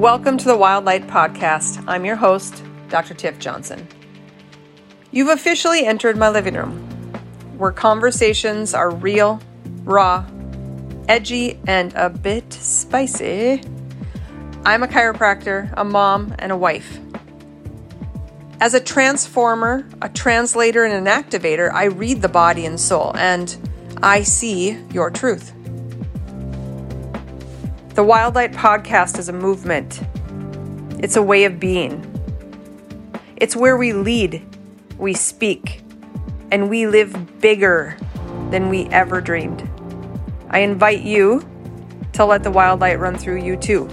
Welcome to the Wild Light Podcast. I'm your host, Dr. Tiff Johnson. You've officially entered my living room, where conversations are real, raw, edgy, and a bit spicy. I'm a chiropractor, a mom, and a wife. As a transformer, a translator, and an activator, I read the body and soul, and I see your truth. The Wild Light Podcast is a movement, it's a way of being. It's where we lead, we speak, and we live bigger than we ever dreamed. I invite you to let the wild light run through you too,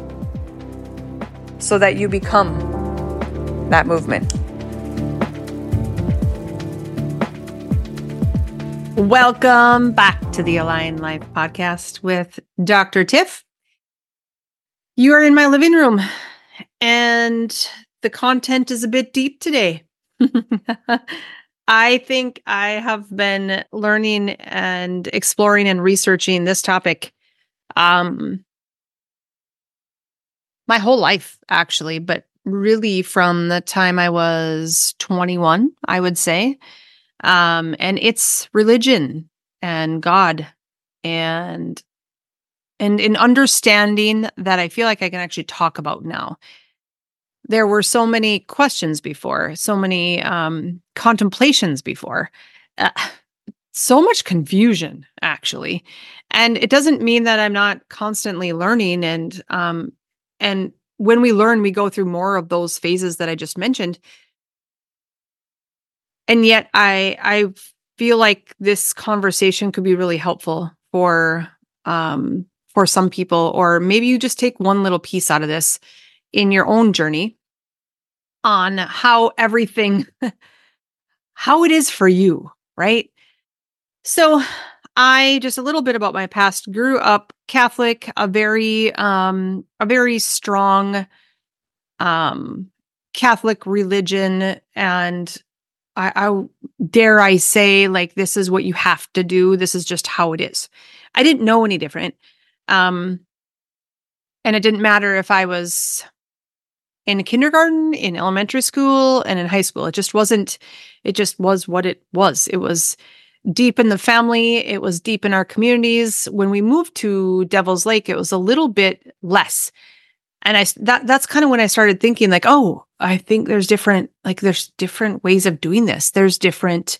so that you become that movement. Welcome back to the Align Life podcast with Dr. Tiff. You are in my living room, and the content is a bit deep today. I think I have been learning and exploring and researching this topic um my whole life actually, but really from the time I was 21, I would say. Um, and it's religion and God and and in understanding that I feel like I can actually talk about now. There were so many questions before, so many um, contemplations before, uh, so much confusion actually, and it doesn't mean that I'm not constantly learning. And um, and when we learn, we go through more of those phases that I just mentioned and yet i i feel like this conversation could be really helpful for um for some people or maybe you just take one little piece out of this in your own journey on how everything how it is for you right so i just a little bit about my past grew up catholic a very um a very strong um catholic religion and I, I dare I say, like, this is what you have to do. This is just how it is. I didn't know any different. Um, and it didn't matter if I was in kindergarten, in elementary school, and in high school. It just wasn't, it just was what it was. It was deep in the family, it was deep in our communities. When we moved to Devil's Lake, it was a little bit less and i that that's kind of when i started thinking like oh i think there's different like there's different ways of doing this there's different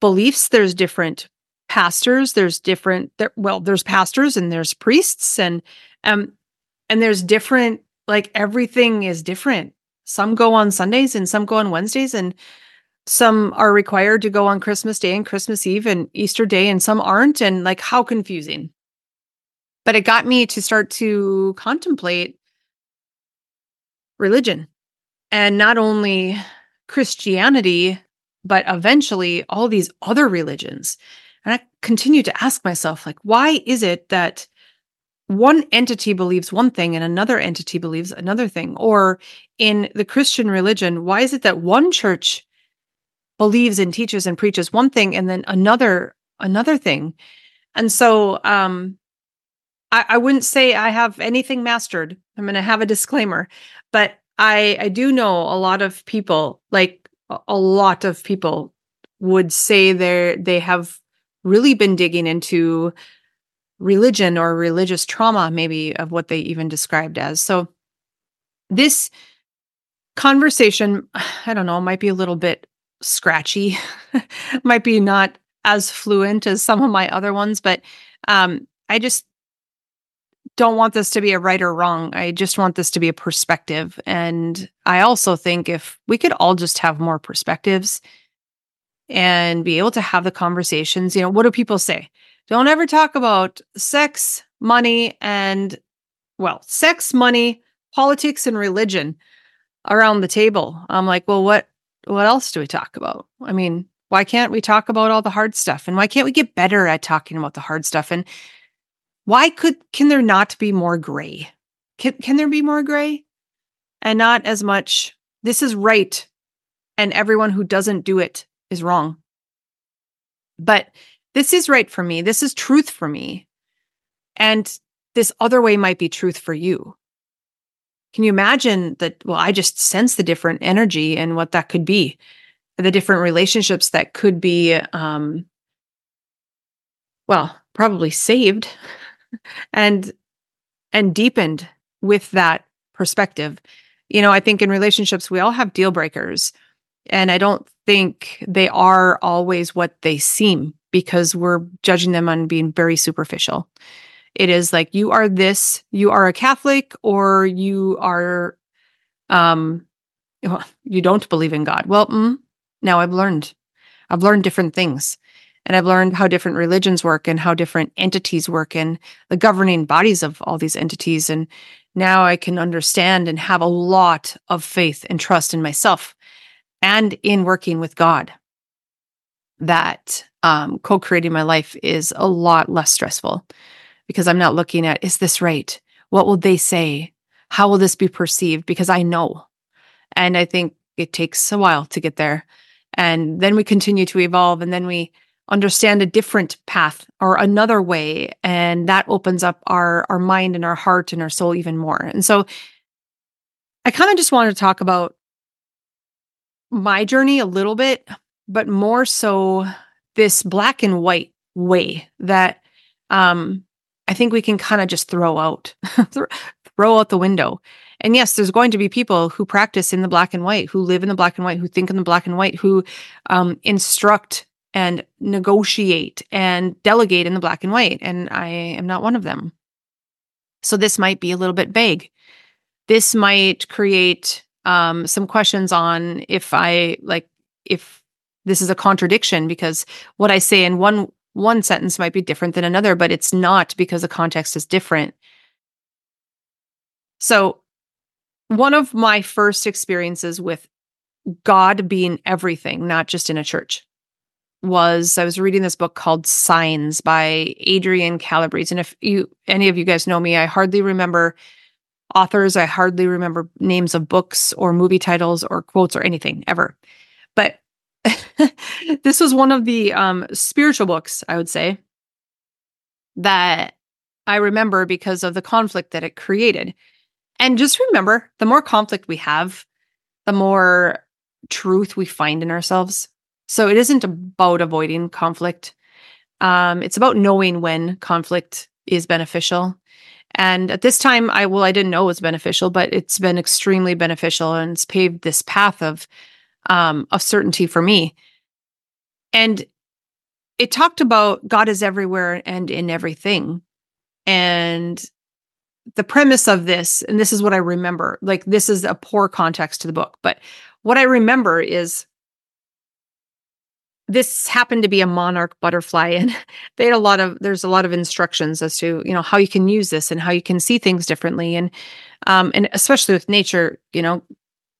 beliefs there's different pastors there's different there, well there's pastors and there's priests and um and there's different like everything is different. Some go on sundays and some go on wednesdays and some are required to go on christmas day and christmas eve and easter day and some aren't and like how confusing. But it got me to start to contemplate religion. And not only Christianity, but eventually all these other religions. And I continue to ask myself, like, why is it that one entity believes one thing and another entity believes another thing? Or in the Christian religion, why is it that one church believes and teaches and preaches one thing and then another another thing? And so um I, I wouldn't say I have anything mastered. I'm to have a disclaimer, but I I do know a lot of people, like a lot of people, would say they they have really been digging into religion or religious trauma, maybe of what they even described as. So this conversation, I don't know, might be a little bit scratchy, might be not as fluent as some of my other ones, but um, I just don't want this to be a right or wrong. I just want this to be a perspective. And I also think if we could all just have more perspectives and be able to have the conversations, you know, what do people say? Don't ever talk about sex, money, and well, sex, money, politics, and religion around the table. I'm like, well, what what else do we talk about? I mean, why can't we talk about all the hard stuff? And why can't we get better at talking about the hard stuff? And why could can there not be more gray? Can can there be more gray? And not as much this is right and everyone who doesn't do it is wrong. But this is right for me. This is truth for me. And this other way might be truth for you. can you imagine that? Well, I just sense the different energy and what that could be, the different relationships that could be, um, well, probably saved and and deepened with that perspective. You know, I think in relationships we all have deal breakers, and I don't think they are always what they seem because we're judging them on being very superficial. It is like you are this, you are a Catholic, or you are, um, you don't believe in God. Well, mm, now I've learned, I've learned different things, and I've learned how different religions work and how different entities work and the governing bodies of all these entities. And now I can understand and have a lot of faith and trust in myself and in working with God. That um, co-creating my life is a lot less stressful because I'm not looking at, is this right? What will they say? How will this be perceived? Because I know. And I think it takes a while to get there. And then we continue to evolve and then we understand a different path or another way. And that opens up our, our mind and our heart and our soul even more. And so I kind of just want to talk about my journey a little bit, but more so this black and white way that um, I think we can kind of just throw out, throw out the window. And yes, there's going to be people who practice in the black and white, who live in the black and white, who think in the black and white, who um, instruct and negotiate and delegate in the black and white. And I am not one of them. So this might be a little bit vague. This might create um, some questions on if I like, if this is a contradiction because what I say in one one sentence might be different than another, but it's not because the context is different. So, one of my first experiences with God being everything, not just in a church, was I was reading this book called Signs by Adrian Calabrese. And if you any of you guys know me, I hardly remember authors, I hardly remember names of books or movie titles or quotes or anything ever. But this was one of the um, spiritual books, I would say, that I remember because of the conflict that it created. And just remember the more conflict we have, the more truth we find in ourselves. So it isn't about avoiding conflict. Um, it's about knowing when conflict is beneficial. And at this time, I well, I didn't know it was beneficial, but it's been extremely beneficial and it's paved this path of um, of certainty for me. And it talked about God is everywhere and in everything. And the premise of this, and this is what I remember, like this is a poor context to the book, but what I remember is this happened to be a monarch butterfly and they had a lot of there's a lot of instructions as to you know how you can use this and how you can see things differently and um and especially with nature you know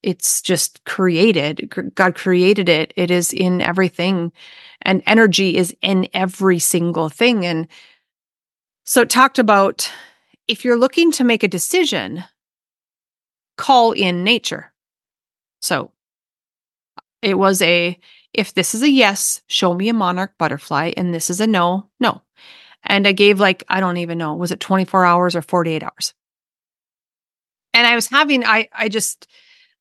it's just created. God created it. It is in everything. And energy is in every single thing. And so it talked about if you're looking to make a decision, call in nature. So it was a if this is a yes, show me a monarch butterfly, and this is a no, no. And I gave like, I don't even know, was it 24 hours or 48 hours? And I was having, I, I just,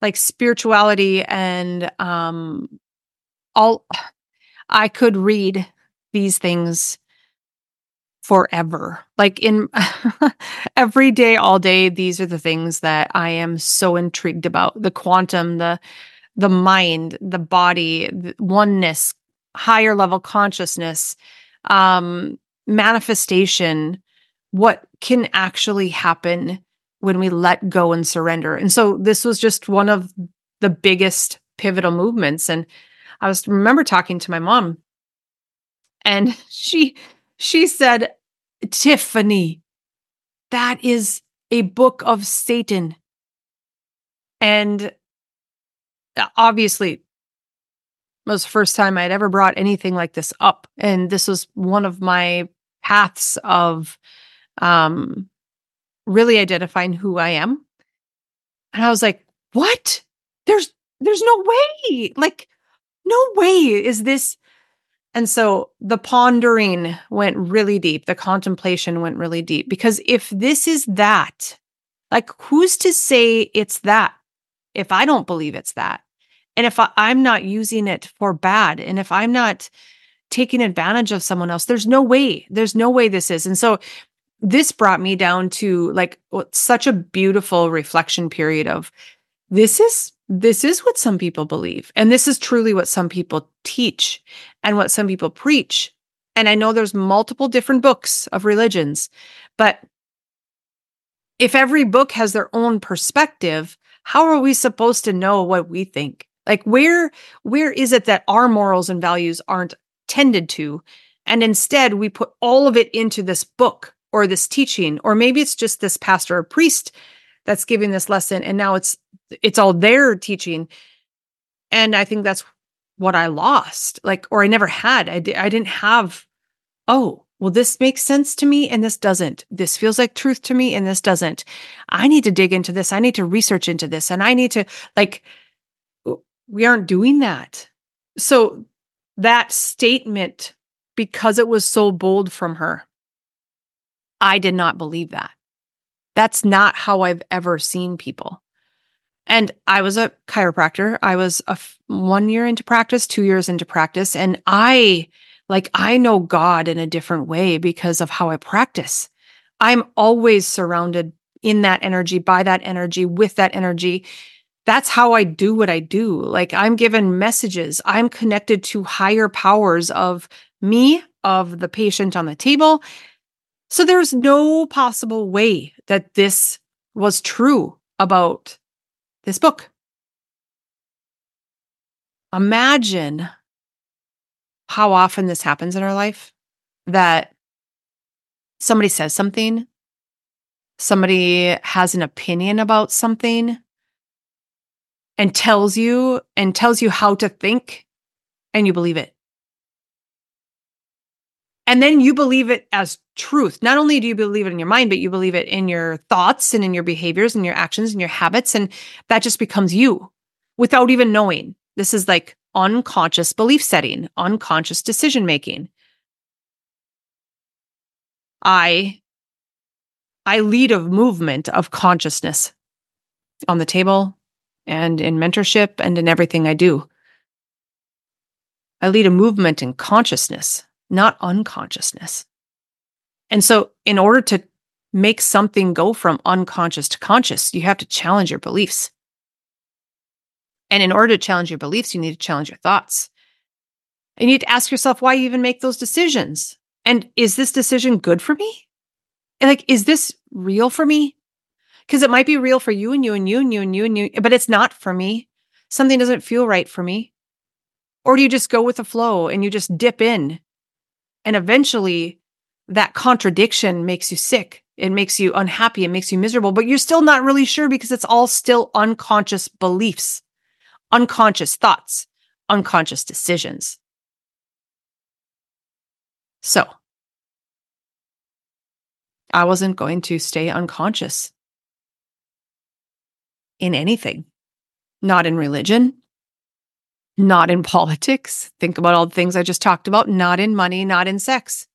like spirituality and um all I could read these things forever. Like in every day all day these are the things that I am so intrigued about. The quantum, the the mind, the body, the oneness, higher level consciousness, um manifestation, what can actually happen when we let go and surrender. And so this was just one of the biggest pivotal movements. And I was remember talking to my mom and she she said, Tiffany, that is a book of Satan. And obviously, it was the first time I'd ever brought anything like this up. And this was one of my paths of um really identifying who I am. And I was like, what? There's there's no way. Like no way is this and so the pondering went really deep. The contemplation went really deep because if this is that, Like, who's to say it's that if I don't believe it's that? And if I, I'm not using it for bad, and if I'm not taking advantage of someone else, there's no way, there's no way this is. And so this brought me down to like such a beautiful reflection period of this is this is what some people believe and this is truly what some people teach and what some people preach and i know there's multiple different books of religions but if every book has their own perspective how are we supposed to know what we think like where where is it that our morals and values aren't tended to? And instead we put all of it into this book or this teaching or maybe it's just this pastor or priest that's giving this lesson and now it's it's all their teaching. And i think that's what i lost like or i never had. I, di- I didn't have oh well this makes sense to me and this doesn't. This feels like truth to me and this doesn't. I need to dig into this. I need to research into this and i need to like we aren't doing that so that statement because it was so bold from her i did not believe that that's not how I've ever seen people. And I was a chiropractor. I was a f- one year into practice, two years into practice. And I, like, I know God in a different way because of how I practice. I'm always surrounded in that energy, by that energy, with that energy. That's how I do what I do. Like, I'm given messages. I'm connected to higher powers of me, of the patient on the table, so there's no possible way that this was true about this book. Imagine how often this happens in our life that somebody says something, somebody has an opinion about something and tells you and tells you how to think and you believe it. And then you believe it as truth. Not only do you believe it in your mind, but you believe it in your thoughts and in your behaviors and your actions and your habits. And that just becomes you without even knowing. This is like unconscious belief setting, unconscious decision making. I I lead a movement of consciousness on the table and in mentorship and in everything I do. I lead a movement in consciousness not unconsciousness. And so, in order to make something go from unconscious to conscious, you have to challenge your beliefs. And in order to challenge your beliefs, you need to challenge your thoughts. You need to ask yourself why you even make those decisions. And is this decision good for me? Like, is this real for me? Because it might be real for you and you and you and you and you and you, but it's not for me. Something doesn't feel right for me. Or do you just go with the flow and you just dip in and eventually that contradiction makes you sick. It makes you unhappy. It makes you miserable, but you're still not really sure because it's all still unconscious beliefs, unconscious thoughts, unconscious decisions. So I wasn't going to stay unconscious in anything, not in religion, not in politics. Think about all the things I just talked about, not in money, not in sex.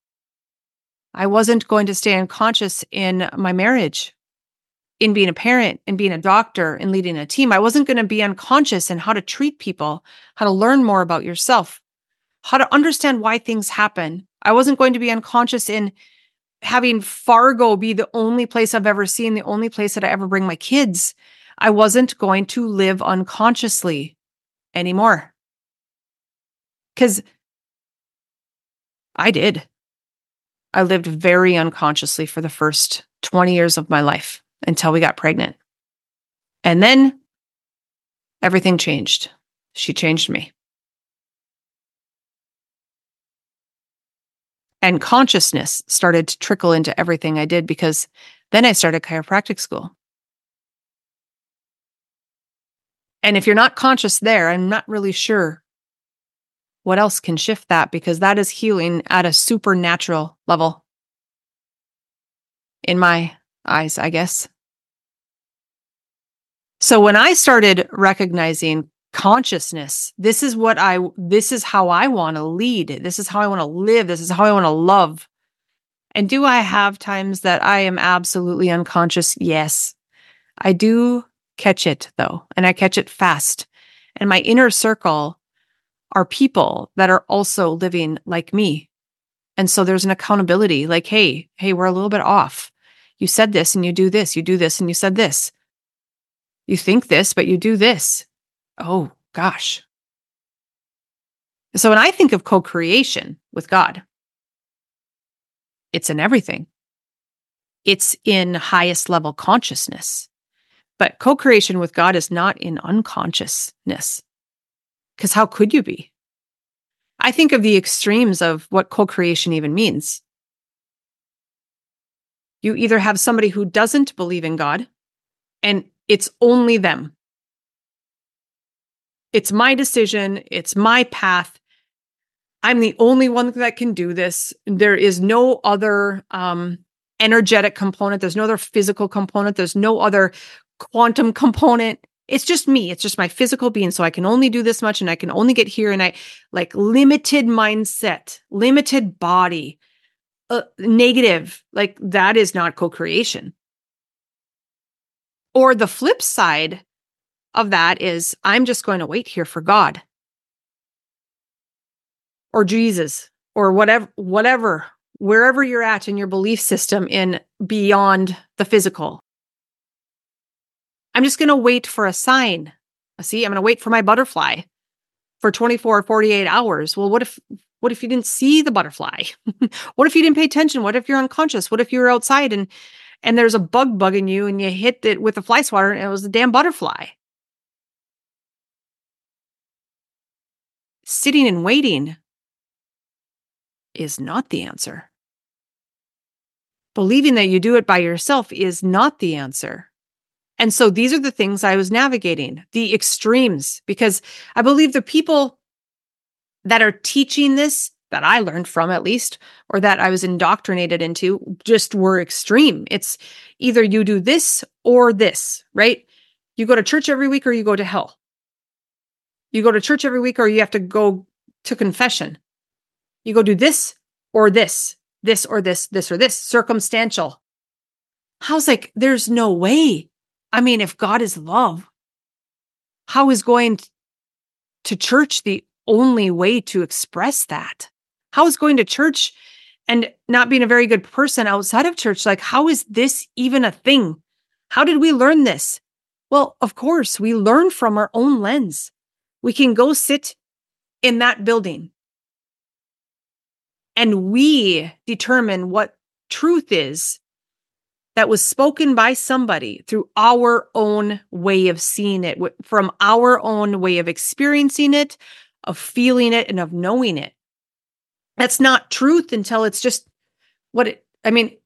I wasn't going to stay unconscious in my marriage, in being a parent, in being a doctor, in leading a team. I wasn't going to be unconscious in how to treat people, how to learn more about yourself, how to understand why things happen. I wasn't going to be unconscious in having Fargo be the only place I've ever seen, the only place that I ever bring my kids. I wasn't going to live unconsciously anymore. Because I did. I lived very unconsciously for the first 20 years of my life until we got pregnant. And then everything changed. She changed me. And consciousness started to trickle into everything I did because then I started chiropractic school. And if you're not conscious there, I'm not really sure what else can shift that? Because that is healing at a supernatural level. In my eyes, I guess. So when I started recognizing consciousness, this is what I, this is how I want to lead. This is how I want to live. This is how I want to love. And do I have times that I am absolutely unconscious? Yes. I do catch it though, and I catch it fast. And my inner circle are people that are also living like me. And so there's an accountability like, hey, hey, we're a little bit off. You said this and you do this, you do this and you said this. You think this, but you do this. Oh, gosh. So when I think of co creation with God, it's in everything, it's in highest level consciousness. But co creation with God is not in unconsciousness. Because how could you be? I think of the extremes of what co creation even means. You either have somebody who doesn't believe in God and it's only them. It's my decision, it's my path. I'm the only one that can do this. There is no other um, energetic component, there's no other physical component, there's no other quantum component. It's just me. It's just my physical being. So I can only do this much and I can only get here. And I like limited mindset, limited body, uh, negative. Like that is not co creation. Or the flip side of that is I'm just going to wait here for God or Jesus or whatever, whatever, wherever you're at in your belief system in beyond the physical. I'm just going to wait for a sign. See, I'm going to wait for my butterfly for 24 or 48 hours. Well, what if what if you didn't see the butterfly? what if you didn't pay attention? What if you're unconscious? What if you were outside and and there's a bug bugging you and you hit it with a fly swatter and it was a damn butterfly? Sitting and waiting is not the answer. Believing that you do it by yourself is not the answer. And so these are the things I was navigating, the extremes, because I believe the people that are teaching this, that I learned from at least, or that I was indoctrinated into, just were extreme. It's either you do this or this, right? You go to church every week or you go to hell. You go to church every week or you have to go to confession. You go do this or this, this or this, this or this, circumstantial. I was like, there's no way I mean, if God is love, how is going to church the only way to express that? How is going to church and not being a very good person outside of church? Like, how is this even a thing? How did we learn this? Well, of course, we learn from our own lens. We can go sit in that building and we determine what truth is that was spoken by somebody through our own way of seeing it, from our own way of experiencing it, of feeling it, and of knowing it. That's not truth until it's just what it, I mean,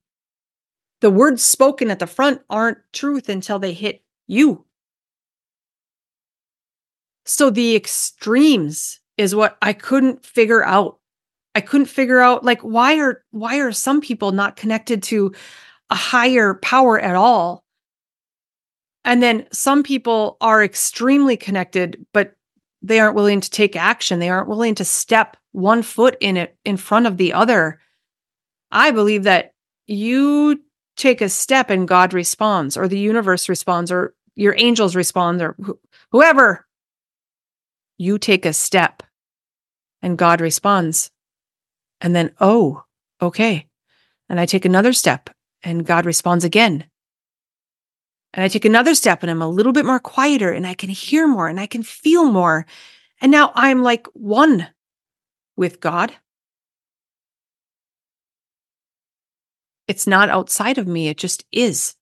the words spoken at the front aren't truth until they hit you. So the extremes is what I couldn't figure out. I couldn't figure out like why are why are some people not connected to a higher power at all. And then some people are extremely connected, but they aren't willing to take action. They aren't willing to step one foot in it in front of the other. I believe that you take a step and God responds, or the universe responds, or your angels respond, or wh- whoever. You take a step and God responds. And then, oh, okay. And I take another step and God responds again. And I take another step and I'm a little bit more quieter and I can hear more and I can feel more. And now I'm like one with God. It's not outside of me, it just is.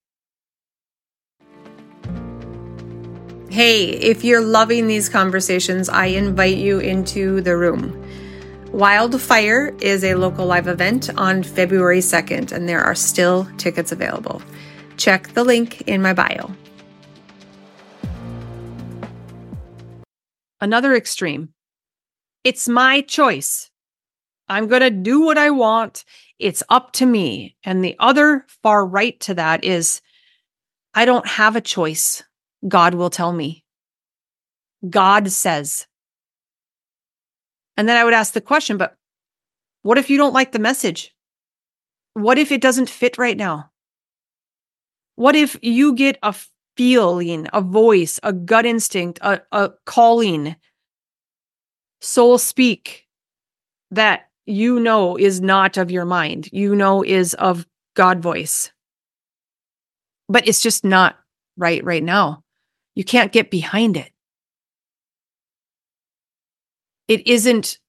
Hey, if you're loving these conversations, I invite you into the room. Wildfire is a local live event on February 2nd, and there are still tickets available. Check the link in my bio. Another extreme. It's my choice. I'm going to do what I want. It's up to me. And the other far right to that is I don't have a choice. God will tell me. God says. And then I would ask the question, but what if you don't like the message? What if it doesn't fit right now? What if you get a feeling, a voice, a gut instinct, a, a calling, soul speak that you know is not of your mind, you know is of God voice. But it's just not right right now. You can't get behind it. It isn't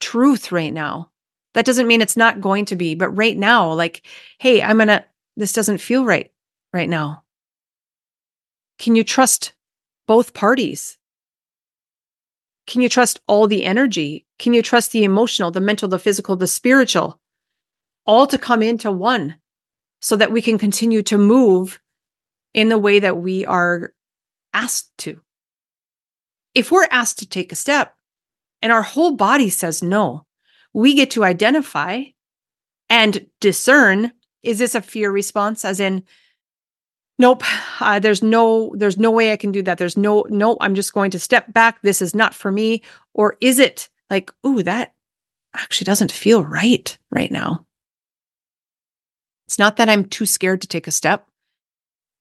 truth right now. That doesn't mean it's not going to be, but right now, like, hey, I'm going to, this doesn't feel right right now. Can you trust both parties? Can you trust all the energy? Can you trust the emotional, the mental, the physical, the spiritual, all to come into one so that we can continue to move in the way that we are asked to? If we're asked to take a step and our whole body says no, we get to identify and discern is this a fear response? As in nope uh, there's no there's no way i can do that. There's no no i'm just going to step back. This is not for me. Or is it like ooh that actually doesn't feel right right now. It's not that i'm too scared to take a step.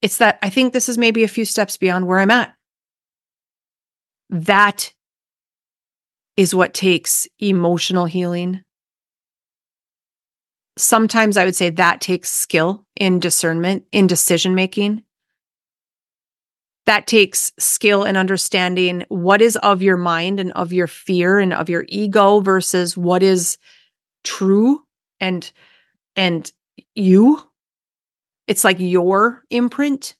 It's that i think this is maybe a few steps beyond where i'm at. That is what takes emotional healing sometimes I would say that takes skill in discernment, in decision making. That takes skill in understanding what is of your mind and of your fear and of your ego versus what is true and and you. It's like your imprint.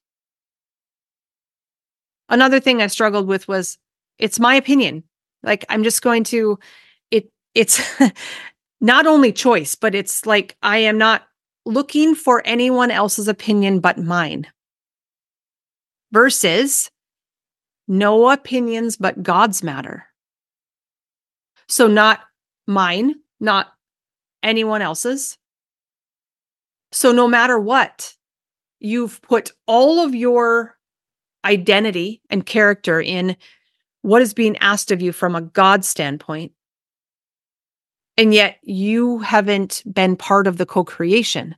Another thing I struggled with was it's my opinion. Like I'm just going to it it's not only choice, but it's like I am not looking for anyone else's opinion but mine. Versus no opinions but God's matter. So, not mine, not anyone else's. So, no matter what, you've put all of your identity and character in what is being asked of you from a God standpoint and yet you haven't been part of the co creation.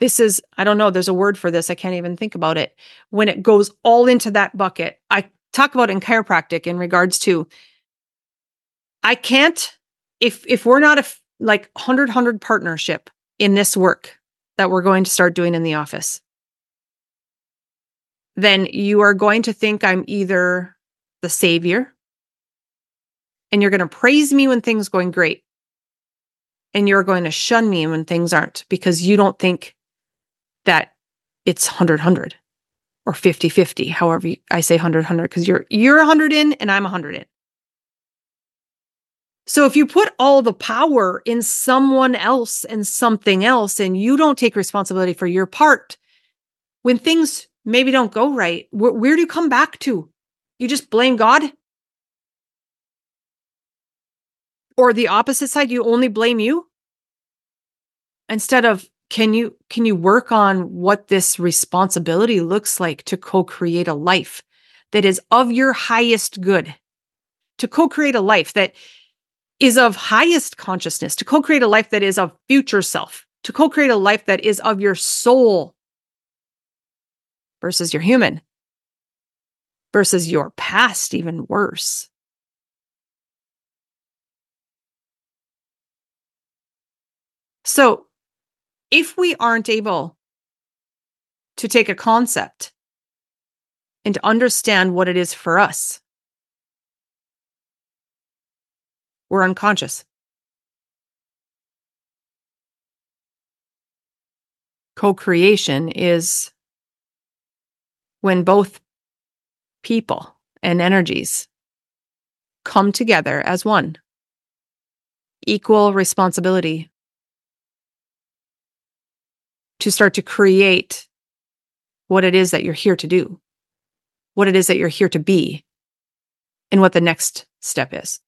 This is, I don't know, there's a word for this. I can't even think about it. When it goes all into that bucket, I talk about in chiropractic in regards to I can't, if if we're not a like 100 100 partnership in this work that we're going to start doing in the office, then you are going to think I'm either the savior and you're going to praise me when things going great. And you're going to shun me when things aren't because you don't think that it's 100 100 or 50 50, however you, I say 100 100 because you're you're 100 in and I'm 100 in. So if you put all the power in someone else and something else and you don't take responsibility for your part, when things maybe don't go right, where, where do you come back to? You just blame God? or the opposite side you only blame you instead of can you can you work on what this responsibility looks like to co-create a life that is of your highest good to co-create a life that is of highest consciousness to co-create a life that is of future self to co-create a life that is of your soul versus your human versus your past even worse So, if we aren't able to take a concept and understand what it is for us, we're unconscious. Co creation is when both people and energies come together as one, equal responsibility to start to create what it is that you're here to do, what it is that you're here to be, and what the next step is.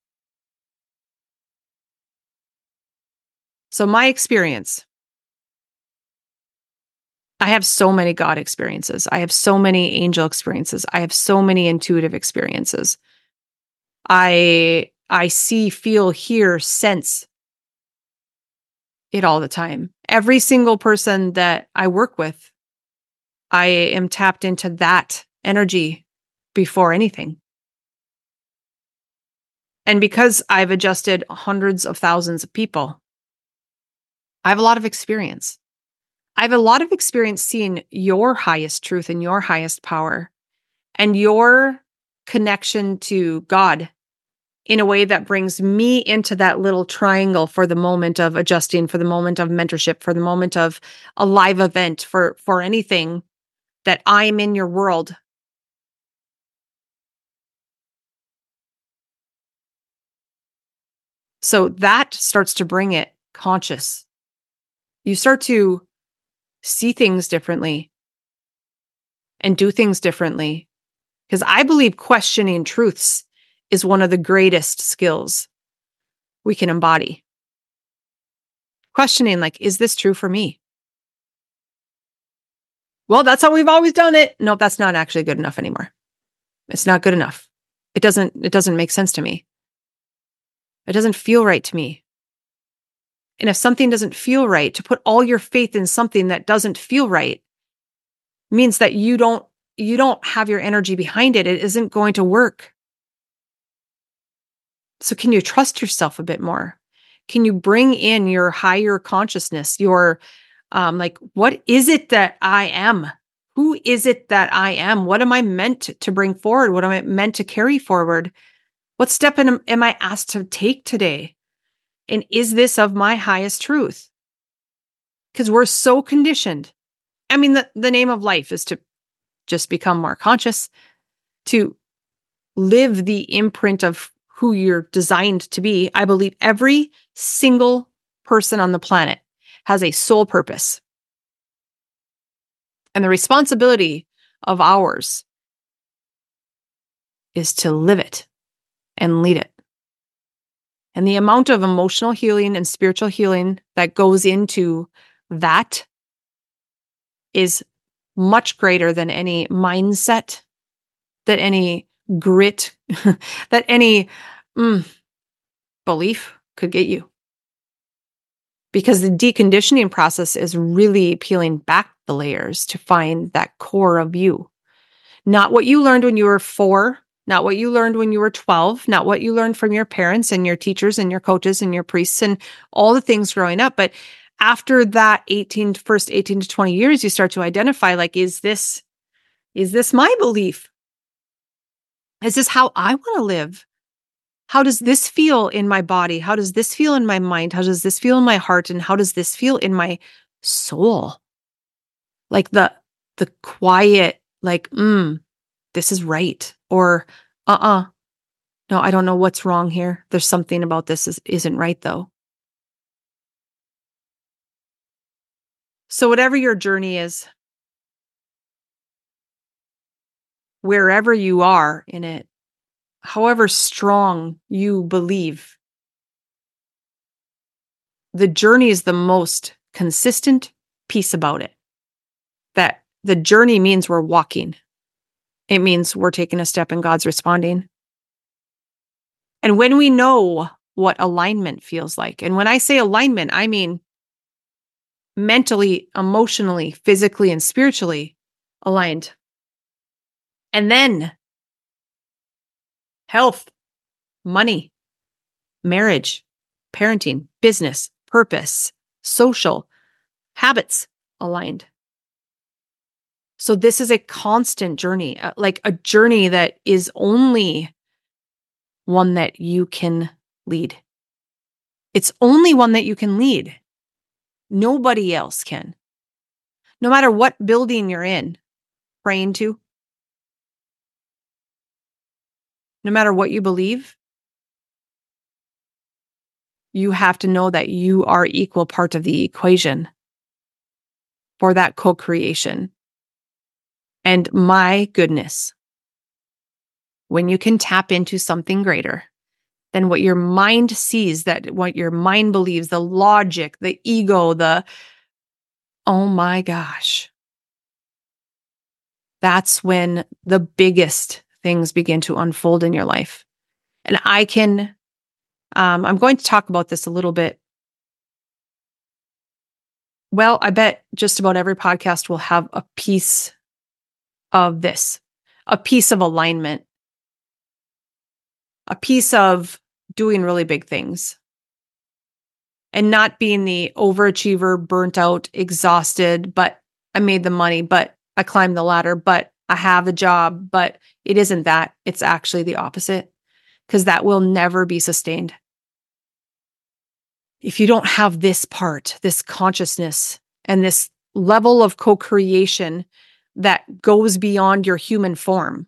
So, my experience I have so many God experiences. I have so many angel experiences. I have so many intuitive experiences. I I see, feel, hear, sense it all the time. Every single person that I work with, I am tapped into that energy before anything. And because I've adjusted hundreds of thousands of people, I have a lot of experience. I have a lot of experience seeing your highest truth and your highest power and your connection to God in a way that brings me into that little triangle for the moment of adjusting, for the moment of mentorship, for the moment of a live event, for for anything that I'm in your world. So that starts to bring it conscious. You start to see things differently and do things differently. Because I believe questioning truths is one of the greatest skills we can embody. Questioning, like, is this true for me? Well, that's how we've always done it. Nope, that's not actually good enough anymore. It's not good enough. It doesn't, it doesn't make sense to me. It doesn't feel right to me. And if something doesn't feel right, to put all your faith in something that doesn't feel right means that you don't you don't have your energy behind it. It isn't going to work. So can you trust yourself a bit more? Can you bring in your higher consciousness, your um like what is it that I am? Who is it that I am? What am I meant to bring forward? What am I meant to carry forward? What step am, am I asked to take today? And is this of my highest truth? Because we're so conditioned. I mean, the, the name of life is to just become more conscious, to live the imprint of who you're designed to be. I believe every single person on the planet has a sole purpose. And the responsibility of ours is to live it and lead it. And the amount of emotional healing and spiritual healing that goes into that is much greater than any mindset, that any grit, that any mm, belief could get you. Because the deconditioning process is really peeling back the layers to find that core of you. Not what you learned when you were four not what you learned when you were 12, not what you learned from your parents and your teachers and your coaches and your priests and all the things growing up. But after that 18, first 18 to 20 years, you start to identify like, is this, is this my belief? Is this how I want to live? How does this feel in my body? How does this feel in my mind? How does this feel in my heart? And how does this feel in my soul? Like the, the quiet, like, mm, this is right or uh-uh. No i don't know what's wrong here. There's something about this is, isn't right though. So whatever your journey is wherever you are in it however strong you believe the journey is the most consistent piece about it. That the journey means we're walking it means we're taking a step and God's responding. And when we know what alignment feels like, and when I say alignment, I mean mentally, emotionally, physically, and spiritually aligned. And then health, money, marriage, parenting, business, purpose, social, habits aligned. So this is a constant journey, uh, like a journey that is only one that you can lead. It's only one that you can lead. Nobody else can. No matter what building you're in, praying to, no matter what you believe, you have to know that you are equal part of the equation for that co creation and my goodness, when you can tap into something greater than what your mind sees, that what your mind believes, the logic, the ego, the oh my gosh. That's when the biggest things begin to unfold in your life. And I can, um, I'm going to talk about this a little bit. Well, I bet just about every podcast will have a piece of this a piece of alignment, a piece of doing really big things, and not being the overachiever, burnt out, exhausted, but I made the money, but I climbed the ladder, but I have a job, but it isn't that. It's actually the opposite because that will never be sustained. If you don't have this part, this consciousness, and this level of co creation that goes beyond your human form,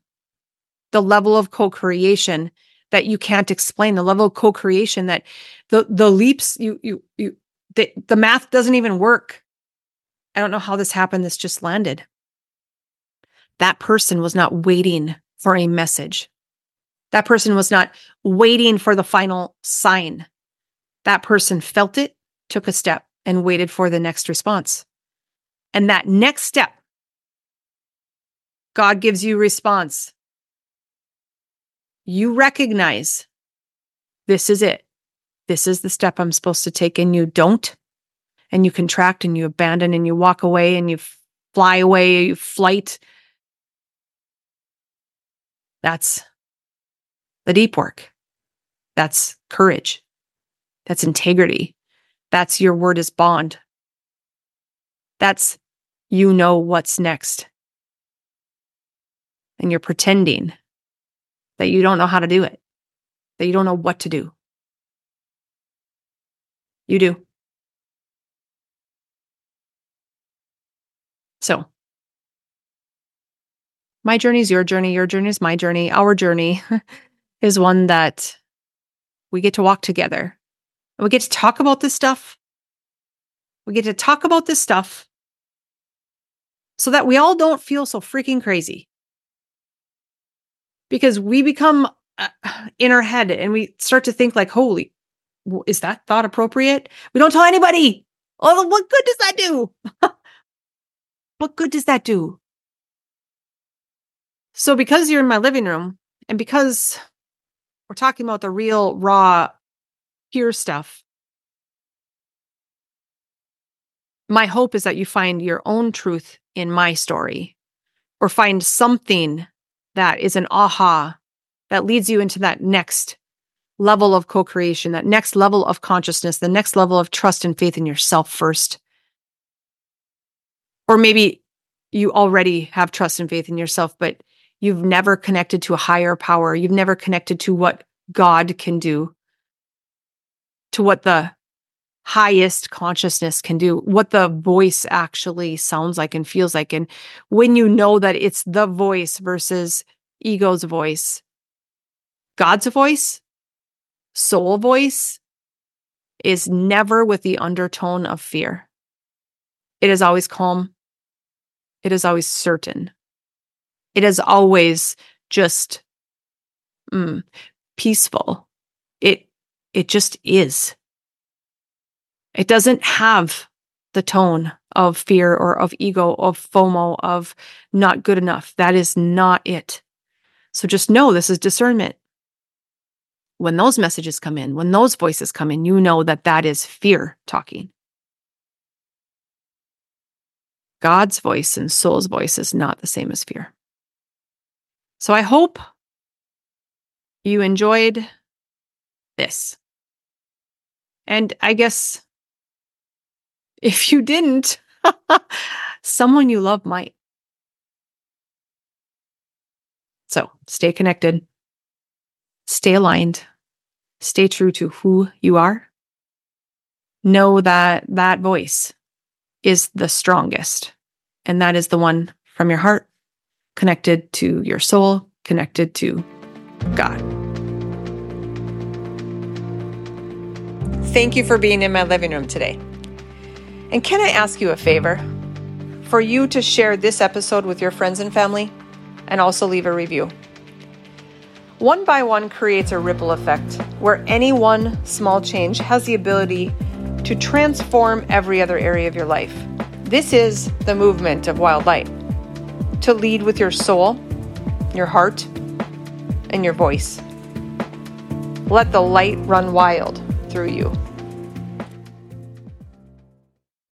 the level of co creation that you can't explain, the level of co creation that the, the leaps you, you, you, the, the math doesn't even work. I don't know how this happened. This just landed. That person was not waiting for a message. That person was not waiting for the final sign. That person felt it, took a step, and waited for the next response. And that next step, God gives you response. You recognize this is it. This is the step I'm supposed to take, and you don't. And you contract and you abandon and you walk away and you fly away, you flight. That's the deep work. That's courage. That's integrity. That's your word is bond. That's you know what's next. And you're pretending that you don't know how to do it, that you don't know what to do. You do. So, my journey is your journey, your journey is my journey, our journey is one that we get to walk together. And we get to talk about this stuff. We get to talk about this stuff so that we all don't feel so freaking crazy. Because we become uh, in our head and we start to think like, holy, is that thought appropriate? We don't tell anybody. Oh, what good does that do? what good does that do? So, because you're in my living room and because we're talking about the real, raw, pure stuff, my hope is that you find your own truth in my story or find something that is an aha that leads you into that next level of co creation, that next level of consciousness, the next level of trust and faith in yourself first. Or maybe you already have trust and faith in yourself, but you've never connected to a higher power. You've never connected to what God can do, to what the highest consciousness can do, what the voice actually sounds like and feels like. And when you know that it's the voice versus ego's voice, God's voice, soul voice is never with the undertone of fear. It is always calm. It is always certain. It is always just mm, peaceful. It it just is. It doesn't have the tone of fear or of ego, of FOMO, of not good enough. That is not it. So just know this is discernment. When those messages come in, when those voices come in, you know that that is fear talking. God's voice and soul's voice is not the same as fear. So I hope you enjoyed this. And I guess if you didn't, someone you love might. So stay connected, stay aligned, stay true to who you are. Know that that voice is the strongest, and that is the one from your heart, connected to your soul, connected to God. Thank you for being in my living room today. And can I ask you a favor? For you to share this episode with your friends and family and also leave a review. One by one creates a ripple effect where any one small change has the ability to transform every other area of your life. This is the movement of Wild Light to lead with your soul, your heart, and your voice. Let the light run wild through you.